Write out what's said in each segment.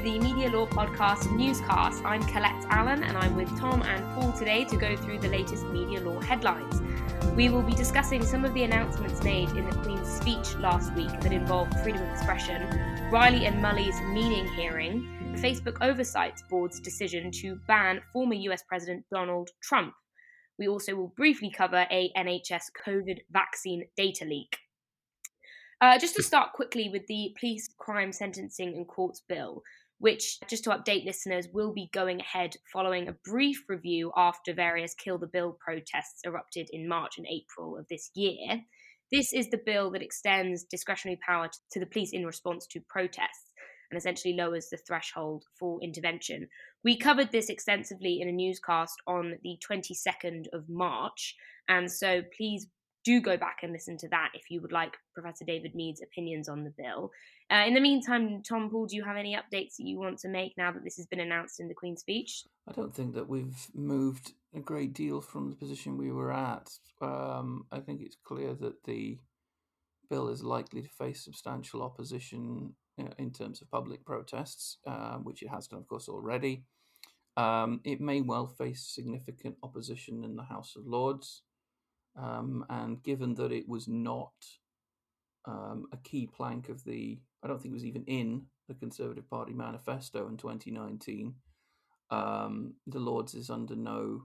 the Media Law Podcast newscast. I'm Colette Allen and I'm with Tom and Paul today to go through the latest media law headlines. We will be discussing some of the announcements made in the Queen's speech last week that involved freedom of expression, Riley and Murray's meaning hearing, Facebook Oversight Board's decision to ban former US President Donald Trump. We also will briefly cover a NHS COVID vaccine data leak. Uh, just to start quickly with the Police Crime Sentencing and Courts Bill, which, just to update listeners, will be going ahead following a brief review after various Kill the Bill protests erupted in March and April of this year. This is the bill that extends discretionary power to the police in response to protests and essentially lowers the threshold for intervention. We covered this extensively in a newscast on the 22nd of March, and so please do go back and listen to that if you would like Professor David Mead's opinions on the bill. Uh, in the meantime, Tom Paul, do you have any updates that you want to make now that this has been announced in the Queen's speech? I don't think that we've moved a great deal from the position we were at. Um, I think it's clear that the bill is likely to face substantial opposition you know, in terms of public protests, uh, which it has done, of course, already. Um, it may well face significant opposition in the House of Lords. Um, and given that it was not um, a key plank of the, I don't think it was even in the Conservative Party manifesto in 2019, um, the Lords is under no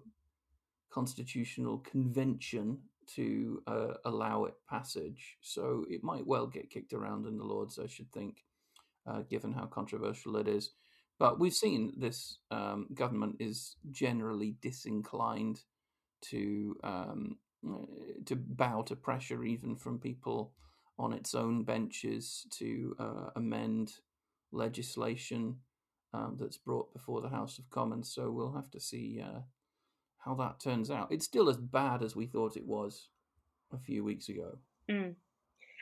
constitutional convention to uh, allow it passage. So it might well get kicked around in the Lords, I should think, uh, given how controversial it is. But we've seen this um, government is generally disinclined to um, to bow to pressure, even from people on its own benches, to uh, amend legislation um, that's brought before the House of Commons. So we'll have to see uh, how that turns out. It's still as bad as we thought it was a few weeks ago. Mm.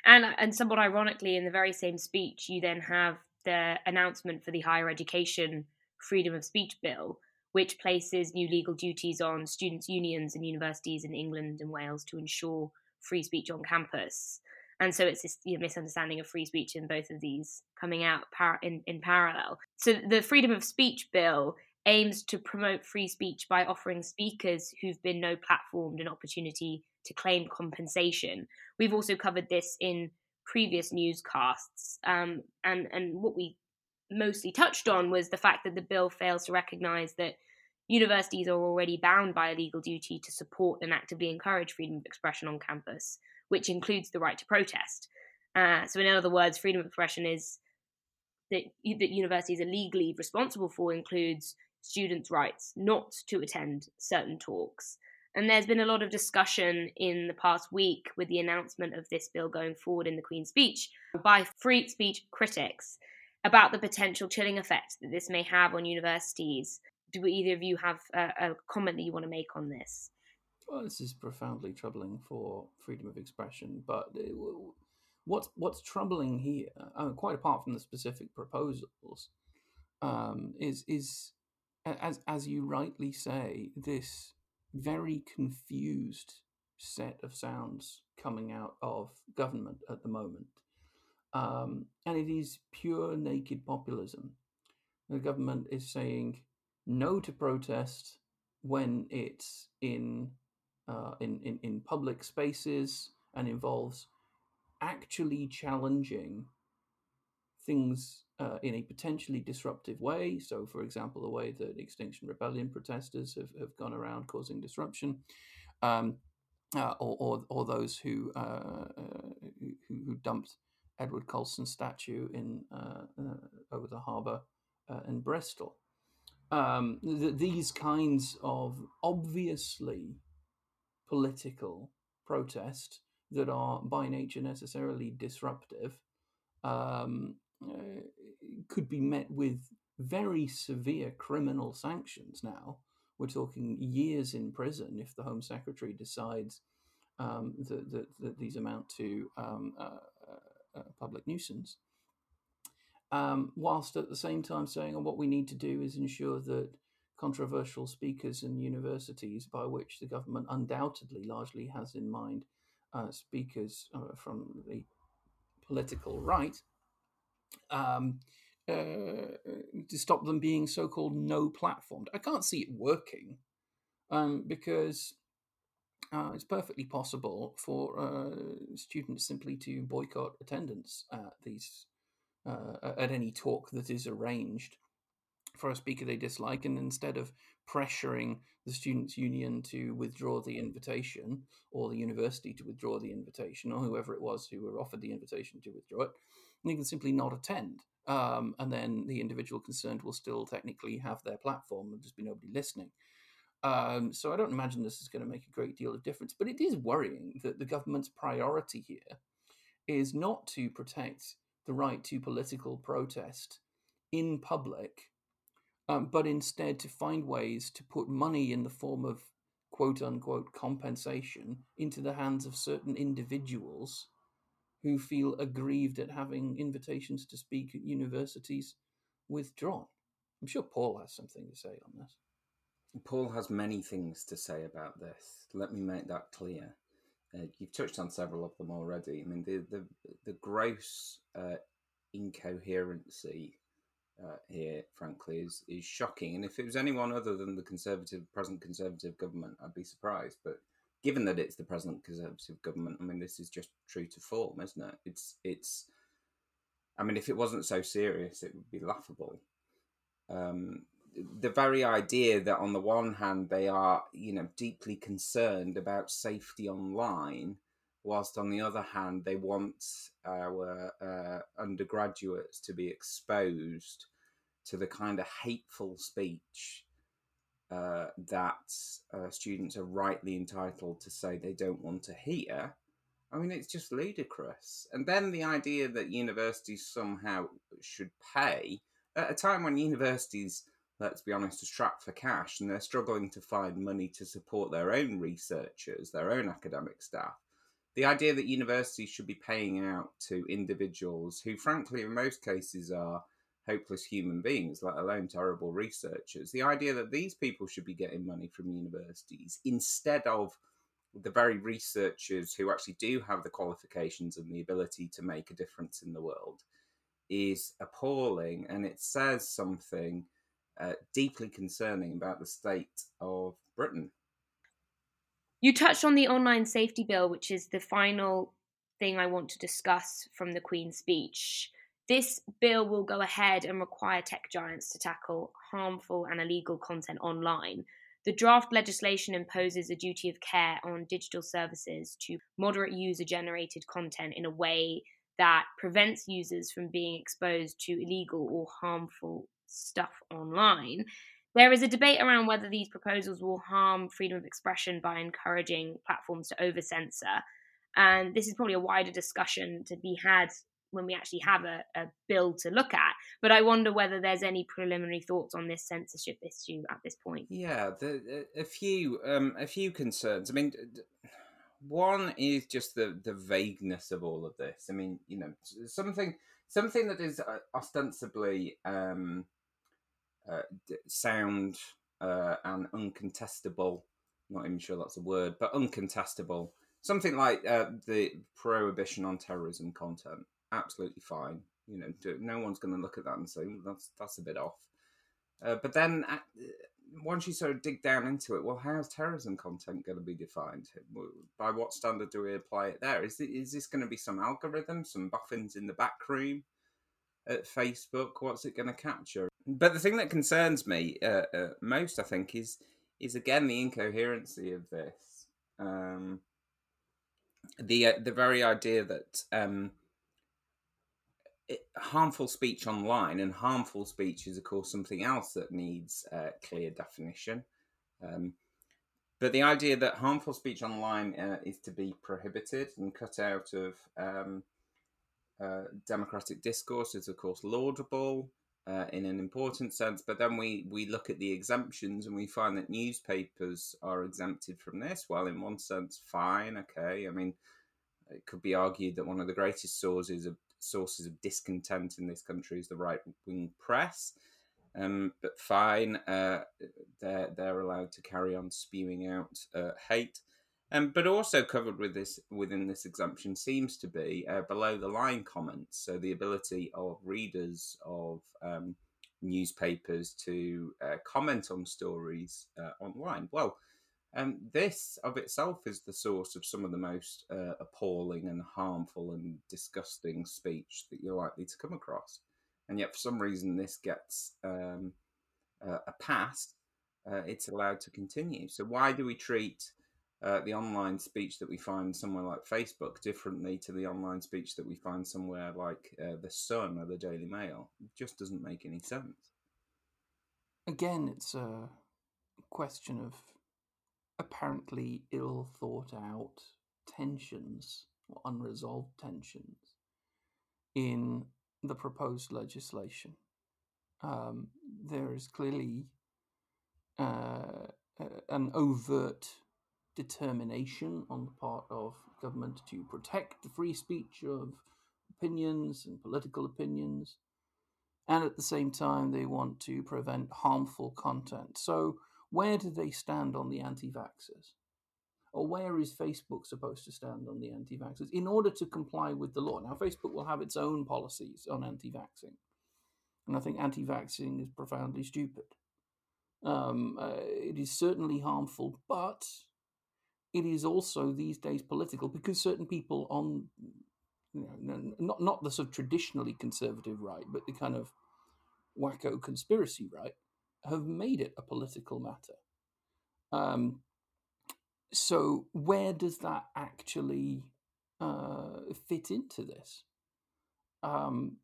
And and somewhat ironically, in the very same speech, you then have the announcement for the higher education freedom of speech bill, which places new legal duties on students' unions and universities in England and Wales to ensure free speech on campus. And so it's this you know, misunderstanding of free speech in both of these coming out par- in, in parallel. So the Freedom of Speech Bill aims to promote free speech by offering speakers who've been no platformed an opportunity to claim compensation. We've also covered this in previous newscasts, um, and and what we mostly touched on was the fact that the bill fails to recognise that universities are already bound by a legal duty to support and actively encourage freedom of expression on campus, which includes the right to protest. Uh, so, in other words, freedom of expression is that, that universities are legally responsible for includes students' rights not to attend certain talks. And there's been a lot of discussion in the past week with the announcement of this bill going forward in the Queen's speech by free speech critics about the potential chilling effect that this may have on universities. Do either of you have a, a comment that you want to make on this? Well, this is profoundly troubling for freedom of expression. But uh, what's what's troubling here, uh, quite apart from the specific proposals, um, is is as as you rightly say, this very confused set of sounds coming out of government at the moment. Um, and it is pure naked populism. The government is saying no to protest when it's in, uh, in, in, in public spaces and involves actually challenging things uh, in a potentially disruptive way. So, for example, the way that Extinction Rebellion protesters have, have gone around causing disruption. Um, uh, or, or, or, those who, uh, uh who, who dumped Edward Colston's statue in uh, over the harbour in Bristol. Um, th- these kinds of obviously political protest that are by nature necessarily disruptive um, uh, could be met with very severe criminal sanctions now. We're talking years in prison if the Home Secretary decides um, that, that, that, these amount to um, uh, public nuisance, um, whilst at the same time saying, oh, what we need to do is ensure that controversial speakers and universities, by which the government undoubtedly largely has in mind uh, speakers uh, from the political right, um, uh, to stop them being so-called no platformed. I can't see it working um, because uh, it's perfectly possible for uh, students simply to boycott attendance at these uh, at any talk that is arranged for a speaker they dislike, and instead of pressuring the students' union to withdraw the invitation, or the university to withdraw the invitation, or whoever it was who were offered the invitation to withdraw it, they can simply not attend. Um, and then the individual concerned will still technically have their platform and just be nobody listening. Um, so I don't imagine this is going to make a great deal of difference. But it is worrying that the government's priority here is not to protect the right to political protest in public, um, but instead to find ways to put money in the form of quote unquote compensation into the hands of certain individuals who feel aggrieved at having invitations to speak at universities withdrawn. I'm sure Paul has something to say on this. Paul has many things to say about this. Let me make that clear. Uh, you've touched on several of them already. I mean, the the, the gross uh, incoherency uh, here, frankly, is is shocking. And if it was anyone other than the conservative present conservative government, I'd be surprised. But given that it's the present conservative government, I mean, this is just true to form, isn't it? It's it's. I mean, if it wasn't so serious, it would be laughable. Um, the very idea that on the one hand they are you know deeply concerned about safety online whilst on the other hand they want our uh, undergraduates to be exposed to the kind of hateful speech uh, that uh, students are rightly entitled to say they don't want to hear I mean, it's just ludicrous. And then the idea that universities somehow should pay at a time when universities let's be honest, are strapped for cash and they're struggling to find money to support their own researchers, their own academic staff. The idea that universities should be paying out to individuals who, frankly, in most cases are hopeless human beings, let alone terrible researchers, the idea that these people should be getting money from universities instead of the very researchers who actually do have the qualifications and the ability to make a difference in the world is appalling and it says something uh, deeply concerning about the state of Britain. You touched on the online safety bill, which is the final thing I want to discuss from the Queen's speech. This bill will go ahead and require tech giants to tackle harmful and illegal content online. The draft legislation imposes a duty of care on digital services to moderate user generated content in a way that prevents users from being exposed to illegal or harmful stuff online. There is a debate around whether these proposals will harm freedom of expression by encouraging platforms to over censor. And this is probably a wider discussion to be had when we actually have a, a, bill to look at. But I wonder whether there's any preliminary thoughts on this censorship issue at this point. Yeah, the, a few um, a few concerns. I mean, one is just the the vagueness of all of this. I mean, you know, something something that is uh, ostensibly um, uh, sound uh, and uncontestable. Not even sure that's a word, but uncontestable. Something like uh, the prohibition on terrorism content. Absolutely fine. You know, no one's going to look at that and say that's that's a bit off. But then uh, once you sort of dig down into it, well, how's terrorism content going to be defined? By what standard do we apply it there? Is, it, is this going to be some algorithm, some boffins in the back room at Facebook? What's it going to capture? But the thing that concerns me uh, uh, most, I think, is is again the incoherency of this. Um, the uh, the very idea that um, it, harmful speech online and harmful speech is, of course, something else that needs uh, clear definition. Um, but the idea that harmful speech online uh, is to be prohibited and cut out of um, uh, democratic discourse is, of course, laudable uh, in an important sense. But then we, we look at the exemptions and we find that newspapers are exempted from this. Well, in one sense, fine, okay. I mean, it could be argued that one of the greatest sources of sources of discontent in this country is the right wing press. Um, but fine, uh, they're they're allowed to carry on spewing out uh, hate. Um, but also covered with this within this exemption seems to be uh, below the line comments. So the ability of readers of um, newspapers to uh, comment on stories uh, online. Well, um, this of itself is the source of some of the most uh, appalling and harmful and disgusting speech that you're likely to come across. And yet, for some reason, this gets um, a pass. Uh, it's allowed to continue. So, why do we treat uh, the online speech that we find somewhere like Facebook differently to the online speech that we find somewhere like uh, the Sun or the Daily Mail. It just doesn't make any sense. Again, it's a question of apparently ill thought out tensions or unresolved tensions in the proposed legislation. Um, there is clearly uh, an overt determination on the part of government to protect the free speech of opinions and political opinions. And at the same time, they want to prevent harmful content. So, where do they stand on the anti vaxxers? Or where is Facebook supposed to stand on the anti vaxxers in order to comply with the law? Now, Facebook will have its own policies on anti vaxxing. And I think anti vaxxing is profoundly stupid. Um, uh, it is certainly harmful, but it is also these days political because certain people on you know, not not the sort of traditionally conservative right, but the kind of wacko conspiracy right, have made it a political matter. Um, so where does that actually uh, fit into this? Um,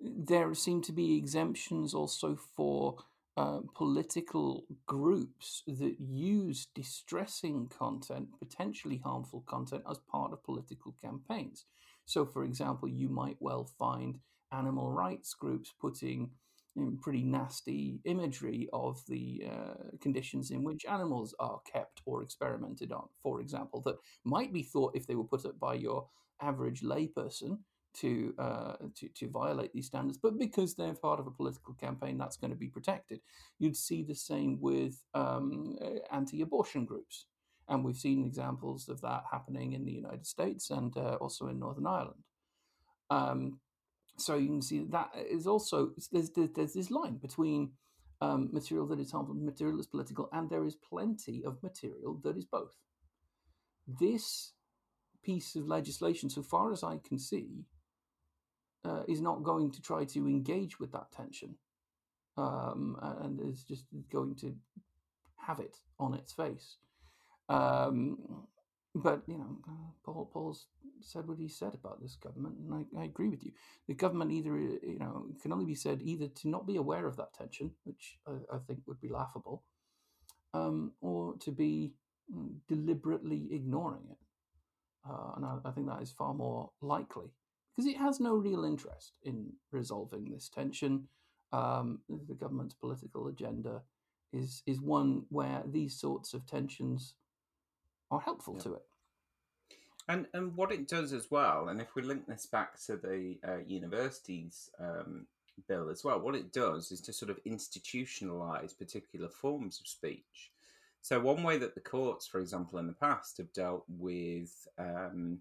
there seem to be exemptions also for uh, political groups that use distressing content, potentially harmful content, as part of political campaigns. So, for example, you might well find animal rights groups putting in pretty nasty imagery of the uh, conditions in which animals are kept or experimented on, for example, that might be thought if they were put up by your average layperson to, uh, to to violate these standards, but because they're part of a political campaign, that's going to be protected. You'd see the same with um, uh, anti-abortion groups, and we've seen examples of that happening in the United States and uh, also in Northern Ireland. Um, so you can see that is also there's there's this line between um, material that is harmful, material that's political, and there is plenty of material that is both. This piece of legislation, so far as I can see, uh, is not going to try to engage with that tension um, and is just going to have it on its face. Um, but you know, Paul Paul's said what he said about this government, and I, I, agree with you. The government either you know can only be said either to not be aware of that tension, which I, I think would be laughable, um, or to be mm, deliberately ignoring it. Uh, and I, I, think that is far more likely because it has no real interest in resolving this tension. Um, the government's political agenda is is one where these sorts of tensions are helpful yeah. to it. And and what it does as well, and if we link this back to the uh, universities um, bill as well, what it does is to sort of institutionalize particular forms of speech. So one way that the courts, for example, in the past have dealt with um,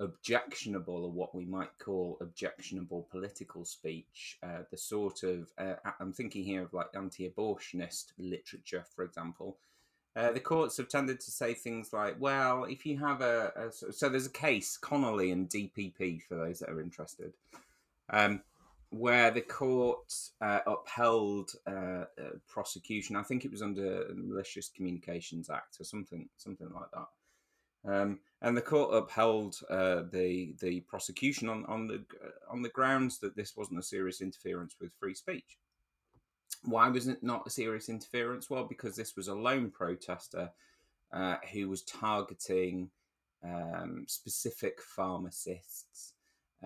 objectionable or what we might call objectionable political speech, uh, the sort of, uh, I'm thinking here of like anti abortionist literature, for example. Uh, the courts have tended to say things like, well, if you have a, a so there's a case, Connolly and DPP, for those that are interested, um, where the court uh, upheld uh, prosecution. I think it was under the Malicious Communications Act or something, something like that. Um, and the court upheld uh, the the prosecution on on the on the grounds that this wasn't a serious interference with free speech. Why was it not a serious interference? Well, because this was a lone protester uh, who was targeting um, specific pharmacists.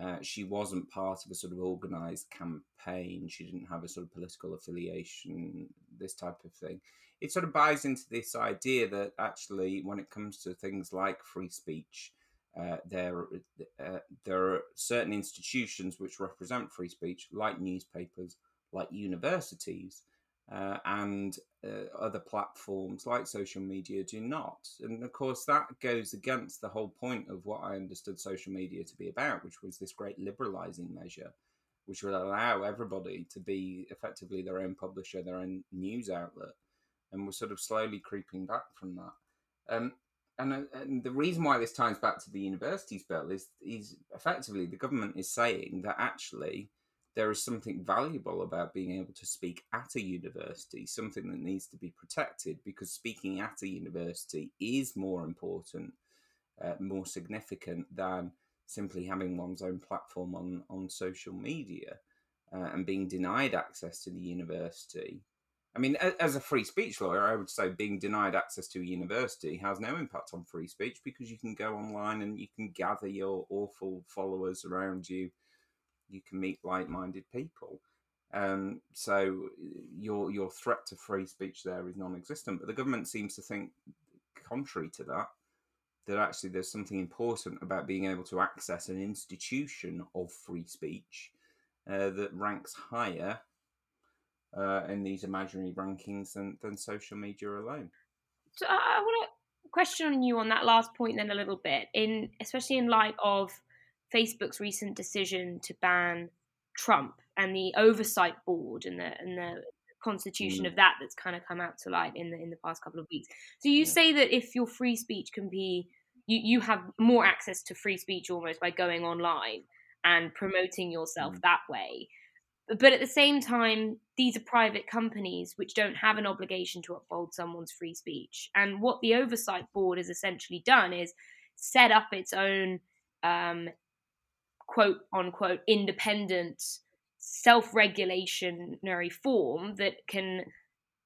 Uh, she wasn't part of a sort of organized campaign. She didn't have a sort of political affiliation, this type of thing it sort of buys into this idea that actually, when it comes to things like free speech, uh, there uh, there are certain institutions which represent free speech, like newspapers, like universities, uh, and uh, other platforms like social media do not. And of course, that goes against the whole point of what I understood social media to be about, which was this great liberalizing measure, which would allow everybody to be effectively their own publisher, their own news outlet. And we're sort of slowly creeping back from that. Um, and, uh, and, the reason why this ties back to the universities bill is, is effectively the government is saying that actually there is something valuable about being able to speak at a university, something that needs to be protected because speaking at a university is more important, uh, more significant than simply having one's own platform on, on social media uh, and being denied access to the university. I mean, as a free speech lawyer, I would say being denied access to a university has no impact on free speech because you can go online and you can gather your awful followers around you you can meet like-minded people. Um, so your your threat to free speech there is non-existent. But the government seems to think, contrary to that, that actually there's something important about being able to access an institution of free speech uh, that ranks higher uh, in these imaginary rankings than, than social media alone. So I, I want to question you on that last point then a little bit, in especially in light of Facebook's recent decision to ban Trump and the oversight board and the and the constitution mm. of that that's kind of come out to light in the in the past couple of weeks. So you yeah. say that if your free speech can be you, you have more access to free speech almost by going online and promoting yourself mm. that way. But at the same time, these are private companies which don't have an obligation to uphold someone's free speech. And what the oversight board has essentially done is set up its own um, quote unquote independent self-regulationary form that can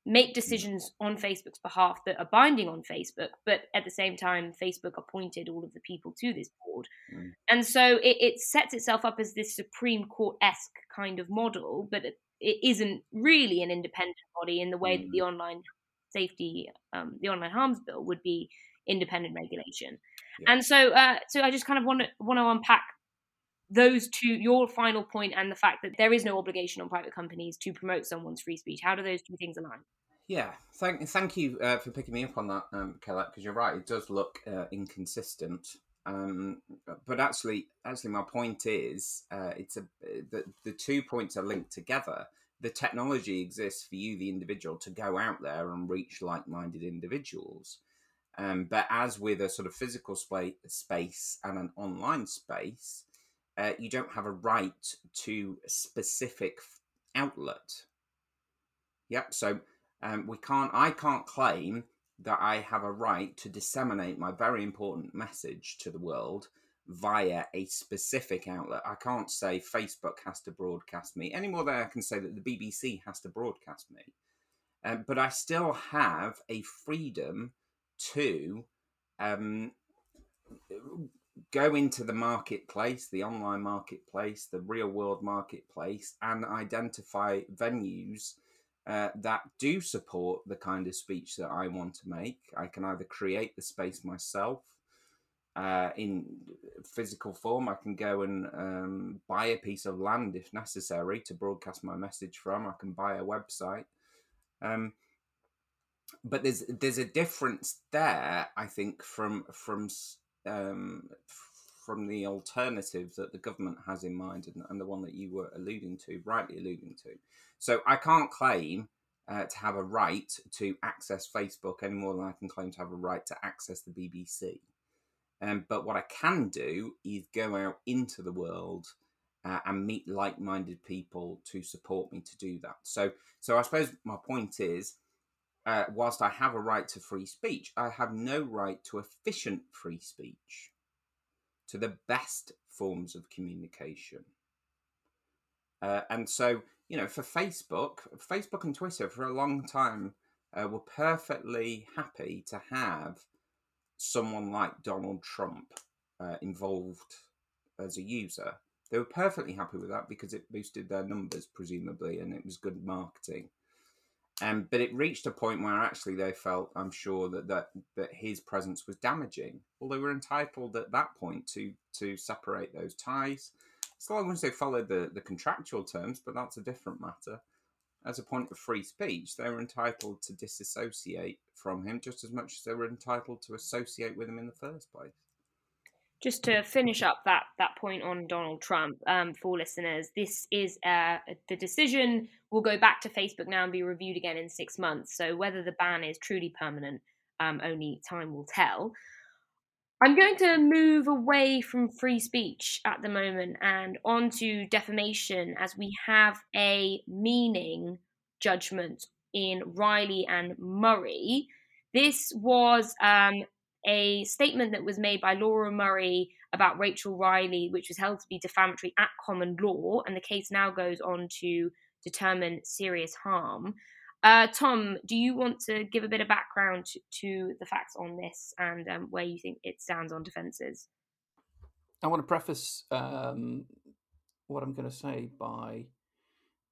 make decisions on Facebook's behalf that are binding on Facebook, but at the same time, Facebook appointed all of the people to this board. Mm. And so it, it, sets itself up as this Supreme Court esque kind of model, but it, it isn't really an independent body in the way mm. that the mm. online safety, um, the online harms bill would be independent regulation. Yeah. And so, uh, so I just kind of want to want to unpack those two, your final point and the fact that there is no obligation on private companies to promote someone's free speech. How do those two things align? Yeah, thank thank you uh, for picking me up on that, um, because you're right. It does look uh, inconsistent, um, but actually, actually, my point is, uh, it's a the the two points are linked together. The technology exists for you, the individual, to go out there and reach like-minded individuals. Um, but as with a sort of physical spa- space and an online space, uh, you don't have a right to a specific outlet. Yep. So um, we can't. I can't claim that I have a right to disseminate my very important message to the world via a specific outlet. I can't say Facebook has to broadcast me any more than I can say that the BBC has to broadcast me. Um, but I still have a freedom to um, go into the marketplace, the online marketplace, the real world marketplace, and identify venues uh, that do support the kind of speech that I want to make. I can either create the space myself uh, in physical form. I can go and um, buy a piece of land if necessary to broadcast my message from. I can buy a website. Um, but there's there's a difference there, I think, from from um, from the alternative that the government has in mind and, and, the one that you were alluding to, rightly alluding to. So I can't claim uh, to have a right to access Facebook any more than I can claim to have a right to access the BBC. Um, but what I can do is go out into the world uh, and meet like-minded people to support me to do that. So, so I suppose my point is uh, whilst I have a right to free speech, I have no right to efficient free speech, to the best forms of communication. Uh, and so, you know, for Facebook, Facebook and Twitter for a long time uh, were perfectly happy to have someone like Donald Trump uh, involved as a user. They were perfectly happy with that because it boosted their numbers, presumably, and it was good marketing. Um, but it reached a point where actually they felt, I'm sure, that, that that his presence was damaging. Well, they were entitled at that point to to separate those ties. as long as they followed the, the contractual terms, but that's a different matter. as a point of free speech, they were entitled to disassociate from him just as much as they were entitled to associate with him in the first place. Just to finish up that that point on Donald Trump um, for listeners, this is uh, the decision will go back to Facebook now and be reviewed again in six months. So whether the ban is truly permanent, um, only time will tell. I'm going to move away from free speech at the moment and onto defamation as we have a meaning judgment in Riley and Murray. This was um, a statement that was made by Laura Murray about Rachel Riley, which was held to be defamatory at common law, and the case now goes on to determine serious harm. Uh, Tom, do you want to give a bit of background to, to the facts on this and um, where you think it stands on defences? I want to preface um, what I'm going to say by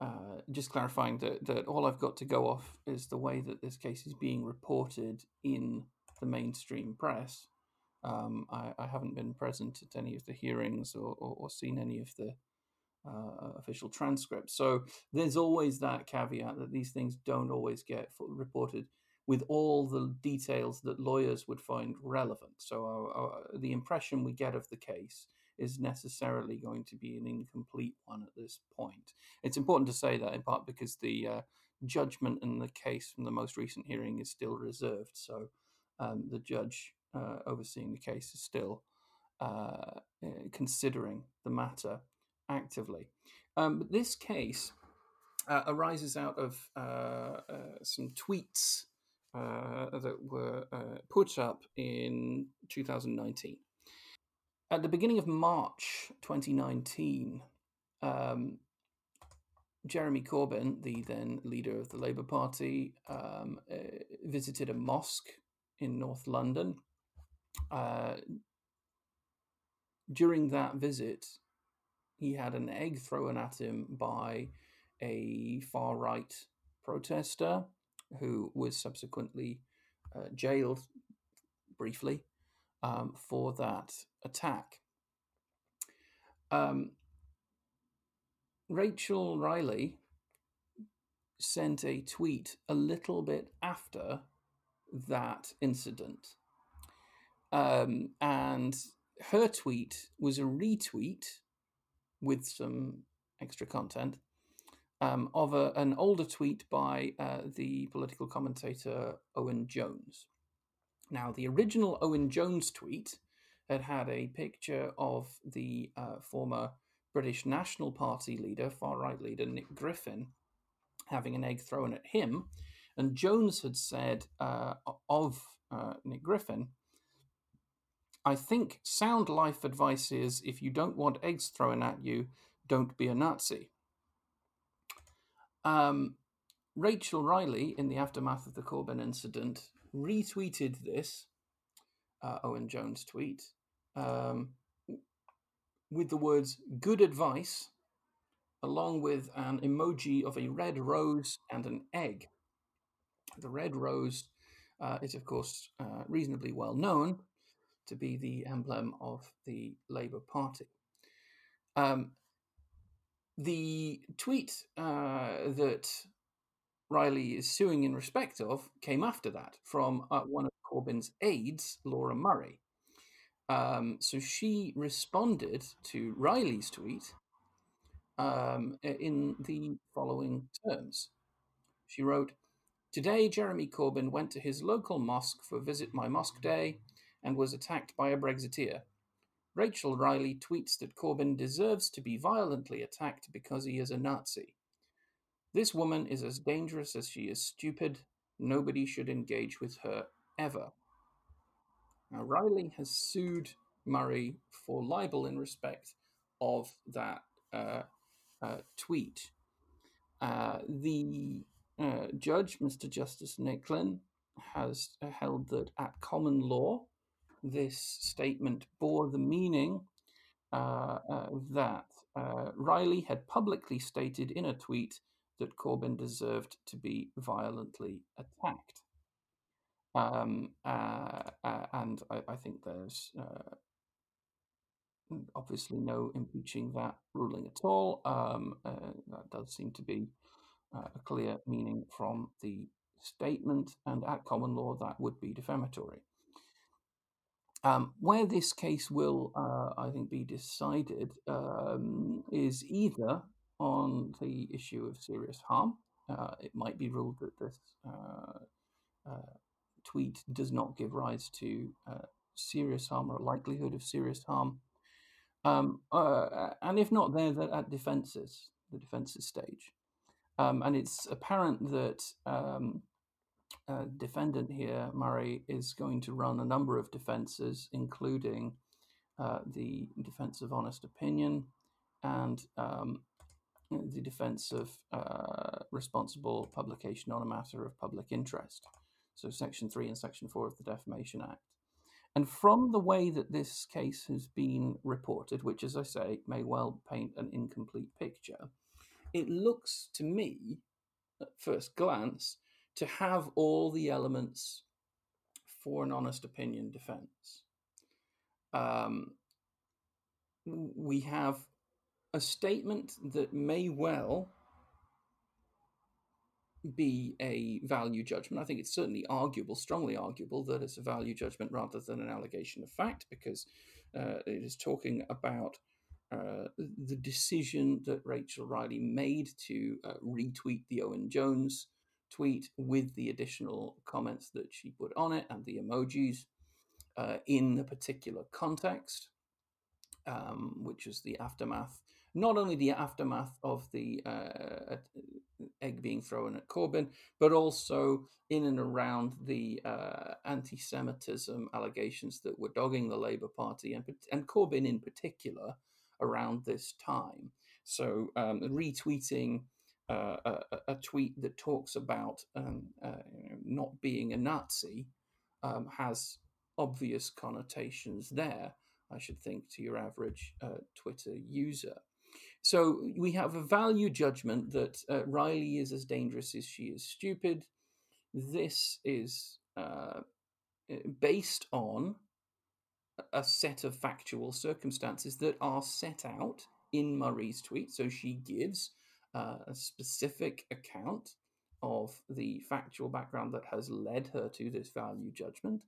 uh, just clarifying that, that all I've got to go off is the way that this case is being reported in the mainstream press. Um, I, I, haven't been present at any of the hearings or, or, or seen any of the uh, official transcripts. So there's always that caveat that these things don't always get reported with all the details that lawyers would find relevant. So uh, uh, the impression we get of the case is necessarily going to be an incomplete one at this point. It's important to say that in part because the uh, judgment in the case from the most recent hearing is still reserved. So um, the judge uh, overseeing the case is still uh, considering the matter actively. Um, this case uh, arises out of uh, uh, some tweets that were put up in 2019. At the beginning of March 2019, um, Jeremy Corbyn, the then leader of the Labour Party, um, uh, visited a mosque in North London. during that visit, he had an egg thrown at him by a far right protester who was subsequently uh, jailed briefly um, for that attack. Um, Rachel Riley sent a tweet a little bit after that incident. Um, and her tweet was a retweet with some extra content um, of a, an older tweet by uh, the political commentator Owen Jones. Now, the original Owen Jones tweet had had a picture of the uh, former British National Party leader, far right leader Nick Griffin, having an egg thrown at him. And Jones had said uh, of uh, Nick Griffin, I think sound life advice is if you don't want eggs thrown at you, don't be a Nazi. Um, Rachel Riley, in the aftermath of the Corbyn incident, retweeted this uh, Owen Jones tweet um, with the words good advice, along with an emoji of a red rose and an egg. The red rose uh, is, of course, uh, reasonably well known to be the emblem of the Labour Party. Um, the tweet uh, that Riley is suing in respect of came after that from uh, one of Corbyn's aides, Laura Murray. Um, so she responded to Riley's tweet um, in the following terms. She wrote, Today, Jeremy Corbyn went to his local mosque for Visit My Mosque Day and was attacked by a Brexiteer. Rachel Riley tweets that Corbyn deserves to be violently attacked because he is a Nazi. This woman is as dangerous as she is stupid. Nobody should engage with her ever. Now, Riley has sued Murray for libel in respect of that uh, uh, tweet. Uh, the uh, judge, Mr. Justice Nicklin, has held that at common law, this statement bore the meaning uh, uh, that uh, Riley had publicly stated in a tweet that Corbyn deserved to be violently attacked. Um, uh, and I, I, think there's obviously no impeaching that ruling at all. Um, that does seem to be uh, a clear meaning from the statement, and at common law, that would be defamatory. Um, where this case will, uh, I think, be decided um, is either on the issue of serious harm. Uh, it might be ruled that this uh, uh tweet does not give rise to uh, serious harm or a likelihood of serious harm. Um, and if not there, at defences, the defences stage. Um, and it's apparent that um, defendant here, Murray, is going to run a number of defenses, including uh, the defense of honest opinion and um, the defense of uh, responsible publication on a matter of public interest. So, Section 3 and Section 4 of the Defamation Act. And from the way that this case has been reported, which, as I say, may well paint an incomplete picture, it looks to me, at first glance, to have all the elements for an honest opinion defense. Um, we have a statement that may well be a value judgment. I think it's certainly arguable, strongly arguable, that it's a value judgment rather than an allegation of fact, because uh, it is talking about uh, the decision that Rachel Riley made to uh, retweet the Owen Jones tweet with the additional comments that she put on it and the emojis uh, in the particular context, um, which is the aftermath, not only the aftermath of the uh, egg being thrown at Corbyn, but also in and around the uh, anti Semitism allegations that were dogging the Labour Party and, and Corbyn in particular around this time. So um, retweeting uh, a, a, tweet that talks about um, uh, not being a Nazi um, has obvious connotations there, I should think, to your average uh, Twitter user. So we have a value judgment that uh, Riley is as dangerous as she is stupid. This is uh, based on a set of factual circumstances that are set out in Murray's tweet. So she gives uh, a specific account of the factual background that has led her to this value judgment.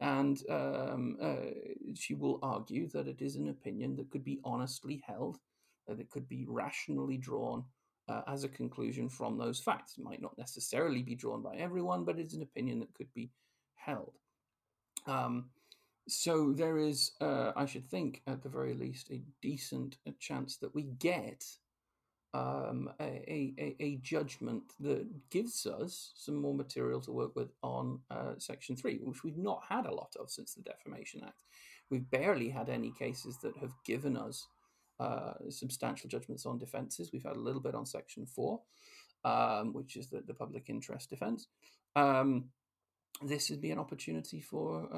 And um, uh, she will argue that it is an opinion that could be honestly held, that it could be rationally drawn uh, as a conclusion from those facts. It might not necessarily be drawn by everyone, but it's an opinion that could be held. Um, so there is, uh, I should think, at the very least, a decent chance that we get um, a, a, a, judgment that gives us some more material to work with on uh, Section 3, which we've not had a lot of since the Defamation Act. We've barely had any cases that have given us uh, substantial judgments on defences. We've had a little bit on Section 4, um, which is the, the public interest defence. Um, this would be an opportunity for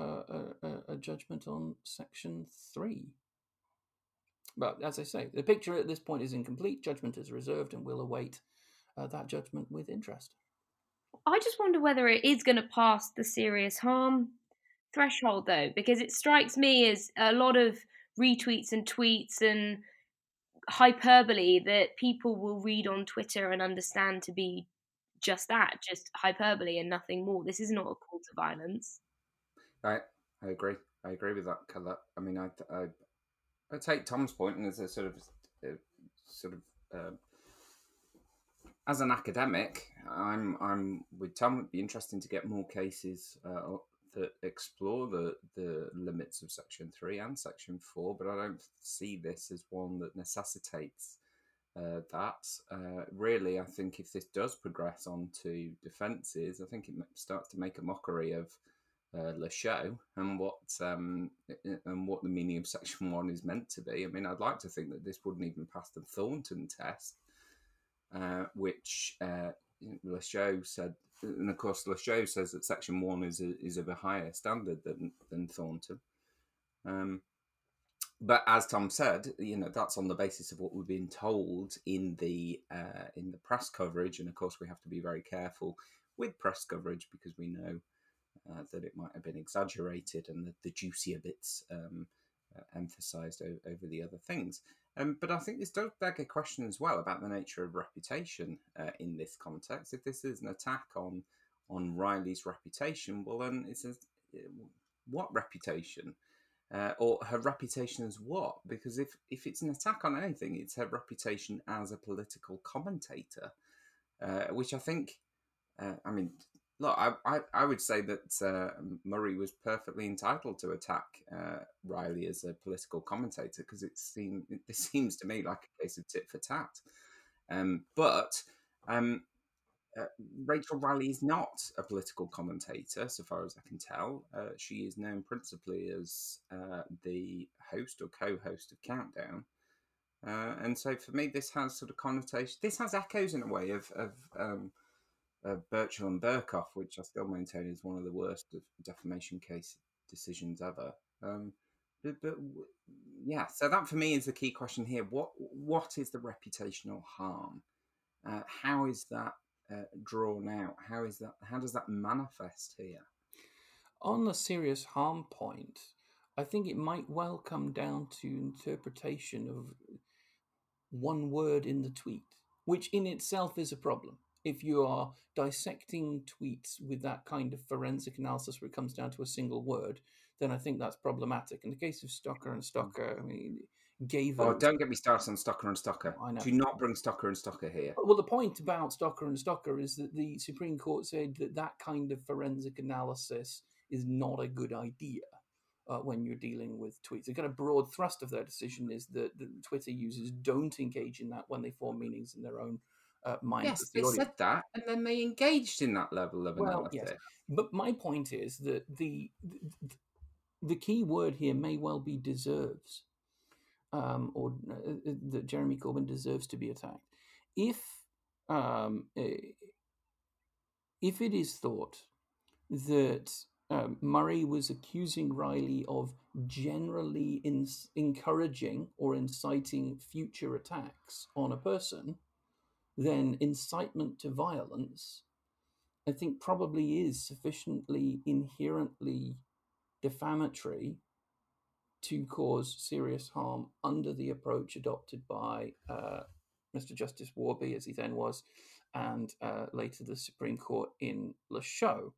a, a, judgment on Section 3. But as I say, the picture at this point is incomplete. Judgment is reserved, and we'll await uh, that judgment with interest. I just wonder whether it is going to pass the serious harm threshold, though, because it strikes me as a lot of retweets and tweets and hyperbole that people will read on Twitter and understand to be just that, just hyperbole and nothing more. This is not a call to violence. I I agree. I agree with that, Colette. I mean, I, I I take Tom's point, and as a sort of, uh, sort of, uh, as an academic, I'm, I'm with Tom. It'd be interesting to get more cases uh, that explore the the limits of Section Three and Section Four, but I don't see this as one that necessitates uh, that. Uh, really, I think if this does progress on to defences, I think it starts to make a mockery of uh, Lachaux and what um, and what the meaning of Section One is meant to be. I mean, I'd like to think that this wouldn't even pass the Thornton test, uh, which uh, Lachaux said, and of course Lachaux says that Section One is a, is of a higher standard than than Thornton. Um, but as Tom said, you know that's on the basis of what we've been told in the uh, in the press coverage, and of course we have to be very careful with press coverage because we know uh, that it might have been exaggerated and the, the juicier bits um, uh, emphasized o- over the other things. Um, but I think this does beg a question as well about the nature of reputation uh, in this context. If this is an attack on on Riley's reputation, well, then it's a, what reputation? Uh, or her reputation as what? Because if, if it's an attack on anything, it's her reputation as a political commentator, uh, which I think, uh, I mean, look, I, I, I, would say that uh, Murray was perfectly entitled to attack uh, Riley as a political commentator because it seems it seems to me like a case of tit for tat. Um, but um, uh, Rachel Riley is not a political commentator, so far as I can tell. Uh, she is known principally as uh, the host or co-host of Countdown. Uh, and so for me, this has sort of connotation. This has echoes in a way of, of um, Burchill and Berkoff, which I still maintain is one of the worst of defamation case decisions ever. Um, but, but, yeah, so that for me is the key question here. What what is the reputational harm? Uh, how is that uh, drawn out? How is that? How does that manifest here? On the serious harm point, I think it might well come down to interpretation of one word in the tweet, which in itself is a problem if you are dissecting tweets with that kind of forensic analysis where it comes down to a single word, then I think that's problematic. In the case of Stocker and Stocker, I mean, gave. Oh, don't get me started on Stocker and Stocker. I know. Do not bring Stocker and Stocker here. Well, the point about Stocker and Stocker is that the Supreme Court said that that kind of forensic analysis is not a good idea. Uh, when you're dealing with tweets. The kind of broad thrust of their decision is that the Twitter users don't engage in that when they form meanings in their own uh, mind. Yes, the they audience. said that, and then they engaged in that level of well, analysis. Yes. But my point is that the, the the key word here may well be deserves, um, or uh, uh that Jeremy Corbyn deserves to be attacked. If um, eh, if it is thought that um, Murray was accusing Riley of generally in- encouraging or inciting future attacks on a person, then incitement to violence, I think probably is sufficiently inherently defamatory to cause serious harm under the approach adopted by uh, Mr. Justice Warby, as he then was, and uh, later the Supreme Court in Lachaux.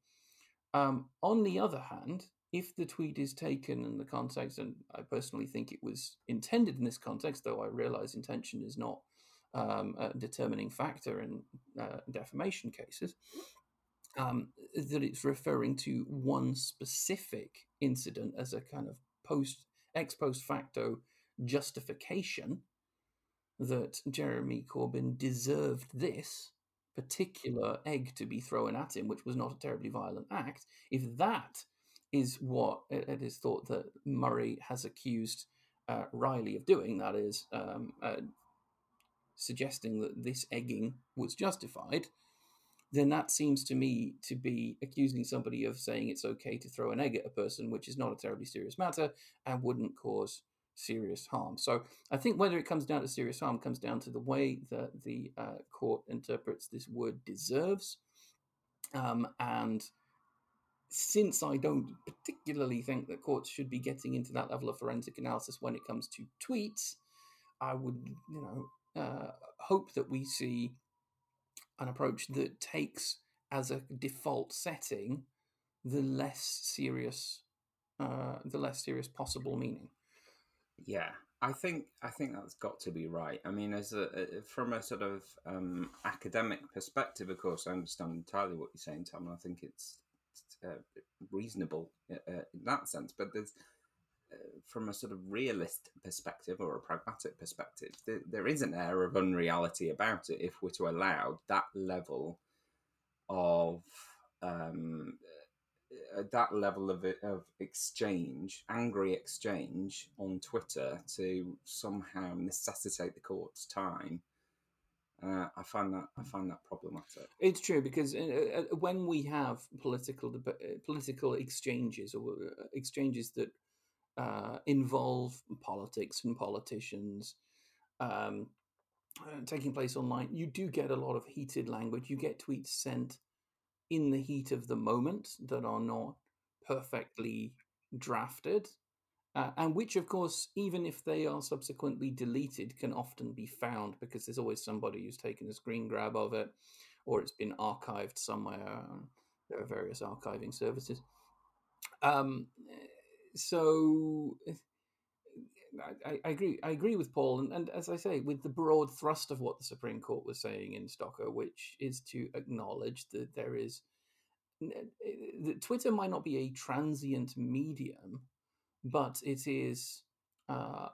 Um, on the other hand, if the tweet is taken in the context, and I personally think it was intended in this context, though I realize intention is not um, a determining factor in uh, defamation cases, um, that it's referring to one specific incident as a kind of post ex post facto justification that Jeremy Corbyn deserved this particular egg to be thrown at him, which was not a terribly violent act. If that is what it is thought that Murray has accused uh, Riley of doing, that is, um, uh, suggesting that this egging was justified, then that seems to me to be accusing somebody of saying it's okay to throw an egg at a person, which is not a terribly serious matter and wouldn't cause serious harm. So I think whether it comes down to serious harm comes down to the way that the uh, court interprets this word deserves. Um, and since I don't particularly think that courts should be getting into that level of forensic analysis when it comes to tweets, I would, you know, uh, hope that we see an approach that takes as a default setting the less serious, uh, the less serious possible meaning. Yeah, I think I think that's got to be right. I mean, as a, from a sort of um, academic perspective, of course, I understand entirely what you're saying, Tom, and I think it's, uh, reasonable uh, in that sense. But there's from a sort of realist perspective or a pragmatic perspective, there, is an air of unreality about it if we're to allow that level of um, uh, that level of of exchange, angry exchange on Twitter to somehow necessitate the court's time. Uh, I find that I find that problematic. It's true because uh, uh when we have political political exchanges or exchanges that uh, involve politics and politicians um, uh, taking place online, you do get a lot of heated language. You get tweets sent in the heat of the moment that are not perfectly drafted. uh, and which, of course, even if they are subsequently deleted, can often be found because there's always somebody who's taken a screen grab of it, or it's been archived somewhere. There are various archiving services. Um, so I, I, agree. I agree with Paul, and, and, as I say, with the broad thrust of what the Supreme Court was saying in Stocker, which is to acknowledge that there is that Twitter might not be a transient medium, but it is uh,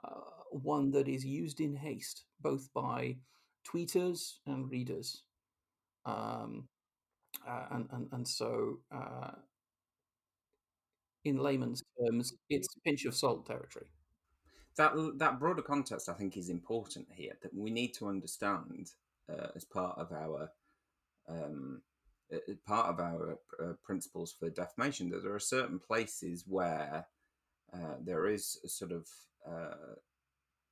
one that is used in haste, both by tweeters and readers. Um, uh, and, and, and so, uh, in layman's terms, it's pinch of salt territory. That, that broader context, I think, is important here. That we need to understand uh, as part of our um, part of our uh, principles for defamation that there are certain places where uh, there is a sort of uh,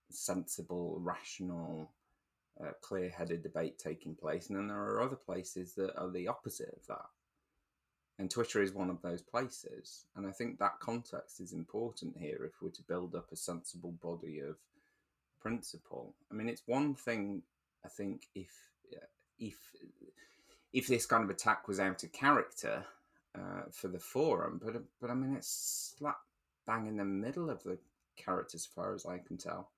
sensible, rational, uh, clear headed debate taking place. And then there are other places that are the opposite of that. And Twitter is one of those places. And I think that context is important here if we're to build up a sensible body of principle. I mean, it's one thing, I think, if if if this kind of attack was out of character uh, for the forum, but but I mean, it's slap bang in the middle of the character as far as I can tell.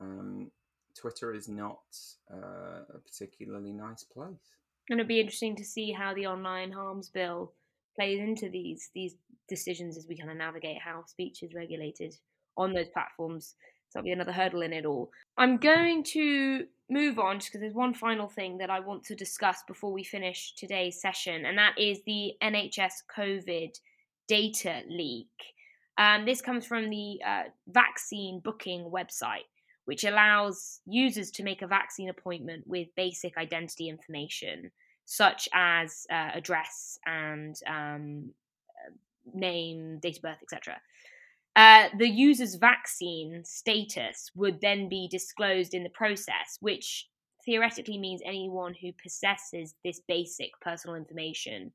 Um, Twitter is not uh, a particularly nice place. And it'd be interesting to see how the online harms bill plays into these these decisions as we kind of navigate how speech is regulated on those platforms. So that'll be another hurdle in it all. I'm going to move on just because there's one final thing that I want to discuss before we finish today's session, and that is the NHS COVID data leak. Um, this comes from the uh, vaccine booking website, which allows users to make a vaccine appointment with basic identity information, such as uh, address and um, uh, name, date of birth, etc. Uh, the user's vaccine status would then be disclosed in the process, which theoretically means anyone who possesses this basic personal information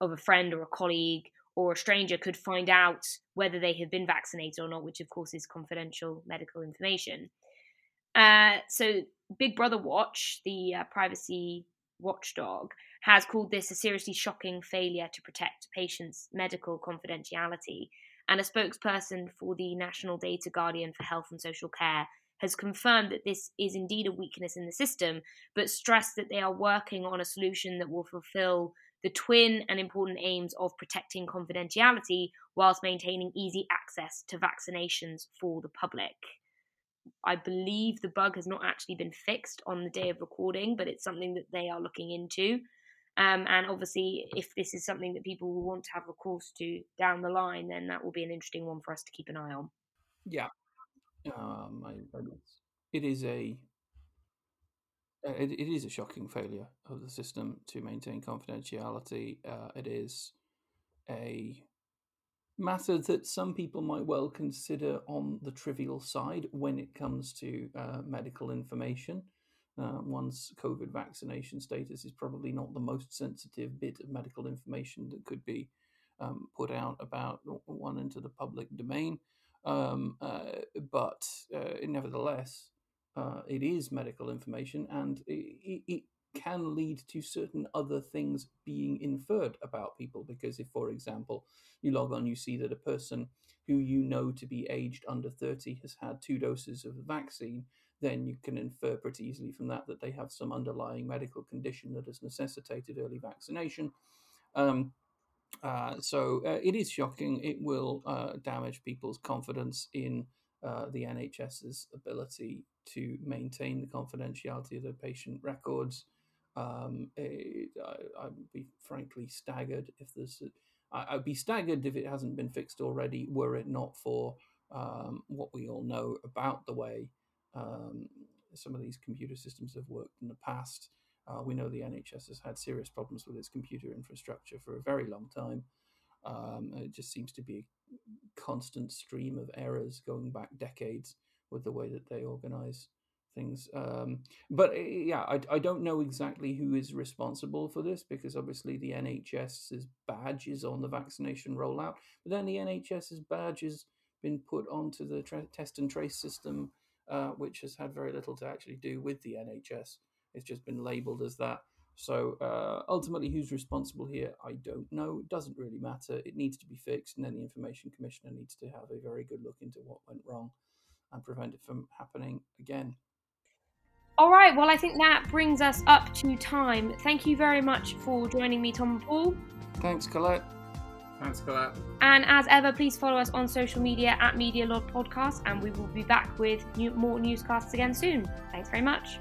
of a friend or a colleague or a stranger could find out whether they have been vaccinated or not, which of course is confidential medical information. Uh, so, Big Brother Watch, the uh, privacy watchdog, has called this a seriously shocking failure to protect patients' medical confidentiality. And a spokesperson for the National Data Guardian for Health and Social Care has confirmed that this is indeed a weakness in the system, but stressed that they are working on a solution that will fulfill the twin and important aims of protecting confidentiality whilst maintaining easy access to vaccinations for the public. I believe the bug has not actually been fixed on the day of recording, but it's something that they are looking into. Um, and obviously, if this is something that people will want to have recourse to down the line, then that will be an interesting one for us to keep an eye on. Yeah, um, I, it is a it, it is a shocking failure of the system to maintain confidentiality. Uh, it is a matter that some people might well consider on the trivial side when it comes to uh, medical information. Uh, one's COVID vaccination status is probably not the most sensitive bit of medical information that could be um, put out about one into the public domain. Um, uh, but uh, nevertheless, uh, it is medical information and it, it, can lead to certain other things being inferred about people. Because if, for example, you log on, you see that a person who you know to be aged under 30 has had two doses of the vaccine, then you can infer pretty easily from that that they have some underlying medical condition that has necessitated early vaccination. Um, uh, so uh, it is shocking. It will uh, damage people's confidence in uh, the NHS's ability to maintain the confidentiality of their patient records. Um, it, I, would be frankly staggered if there's. A, I, I'd be staggered if it hasn't been fixed already. Were it not for um, what we all know about the way um, some of these computer systems have worked in the past. Uh, we know the NHS has had serious problems with its computer infrastructure for a very long time. Um, it just seems to be a constant stream of errors going back decades with the way that they organize things. Um, but eh, yeah, I, I don't know exactly who is responsible for this because obviously the NHS's badge is on the vaccination rollout, but then the NHS's badge has been put onto the tra- test and trace system, uh, which has had very little to actually do with the NHS. It's just been labelled as that. So uh, ultimately, who's responsible here? I don't know. It doesn't really matter. It needs to be fixed, and then the Information Commissioner needs to have a very good look into what went wrong and prevent it from happening again. All right, well, I think that brings us up to time. Thank you very much for joining me, Tom and Paul. Thanks, Colette. Thanks, Colette. And as ever, please follow us on social media at Media Law Podcast, and we will be back with new, more newscasts again soon. Thanks very much.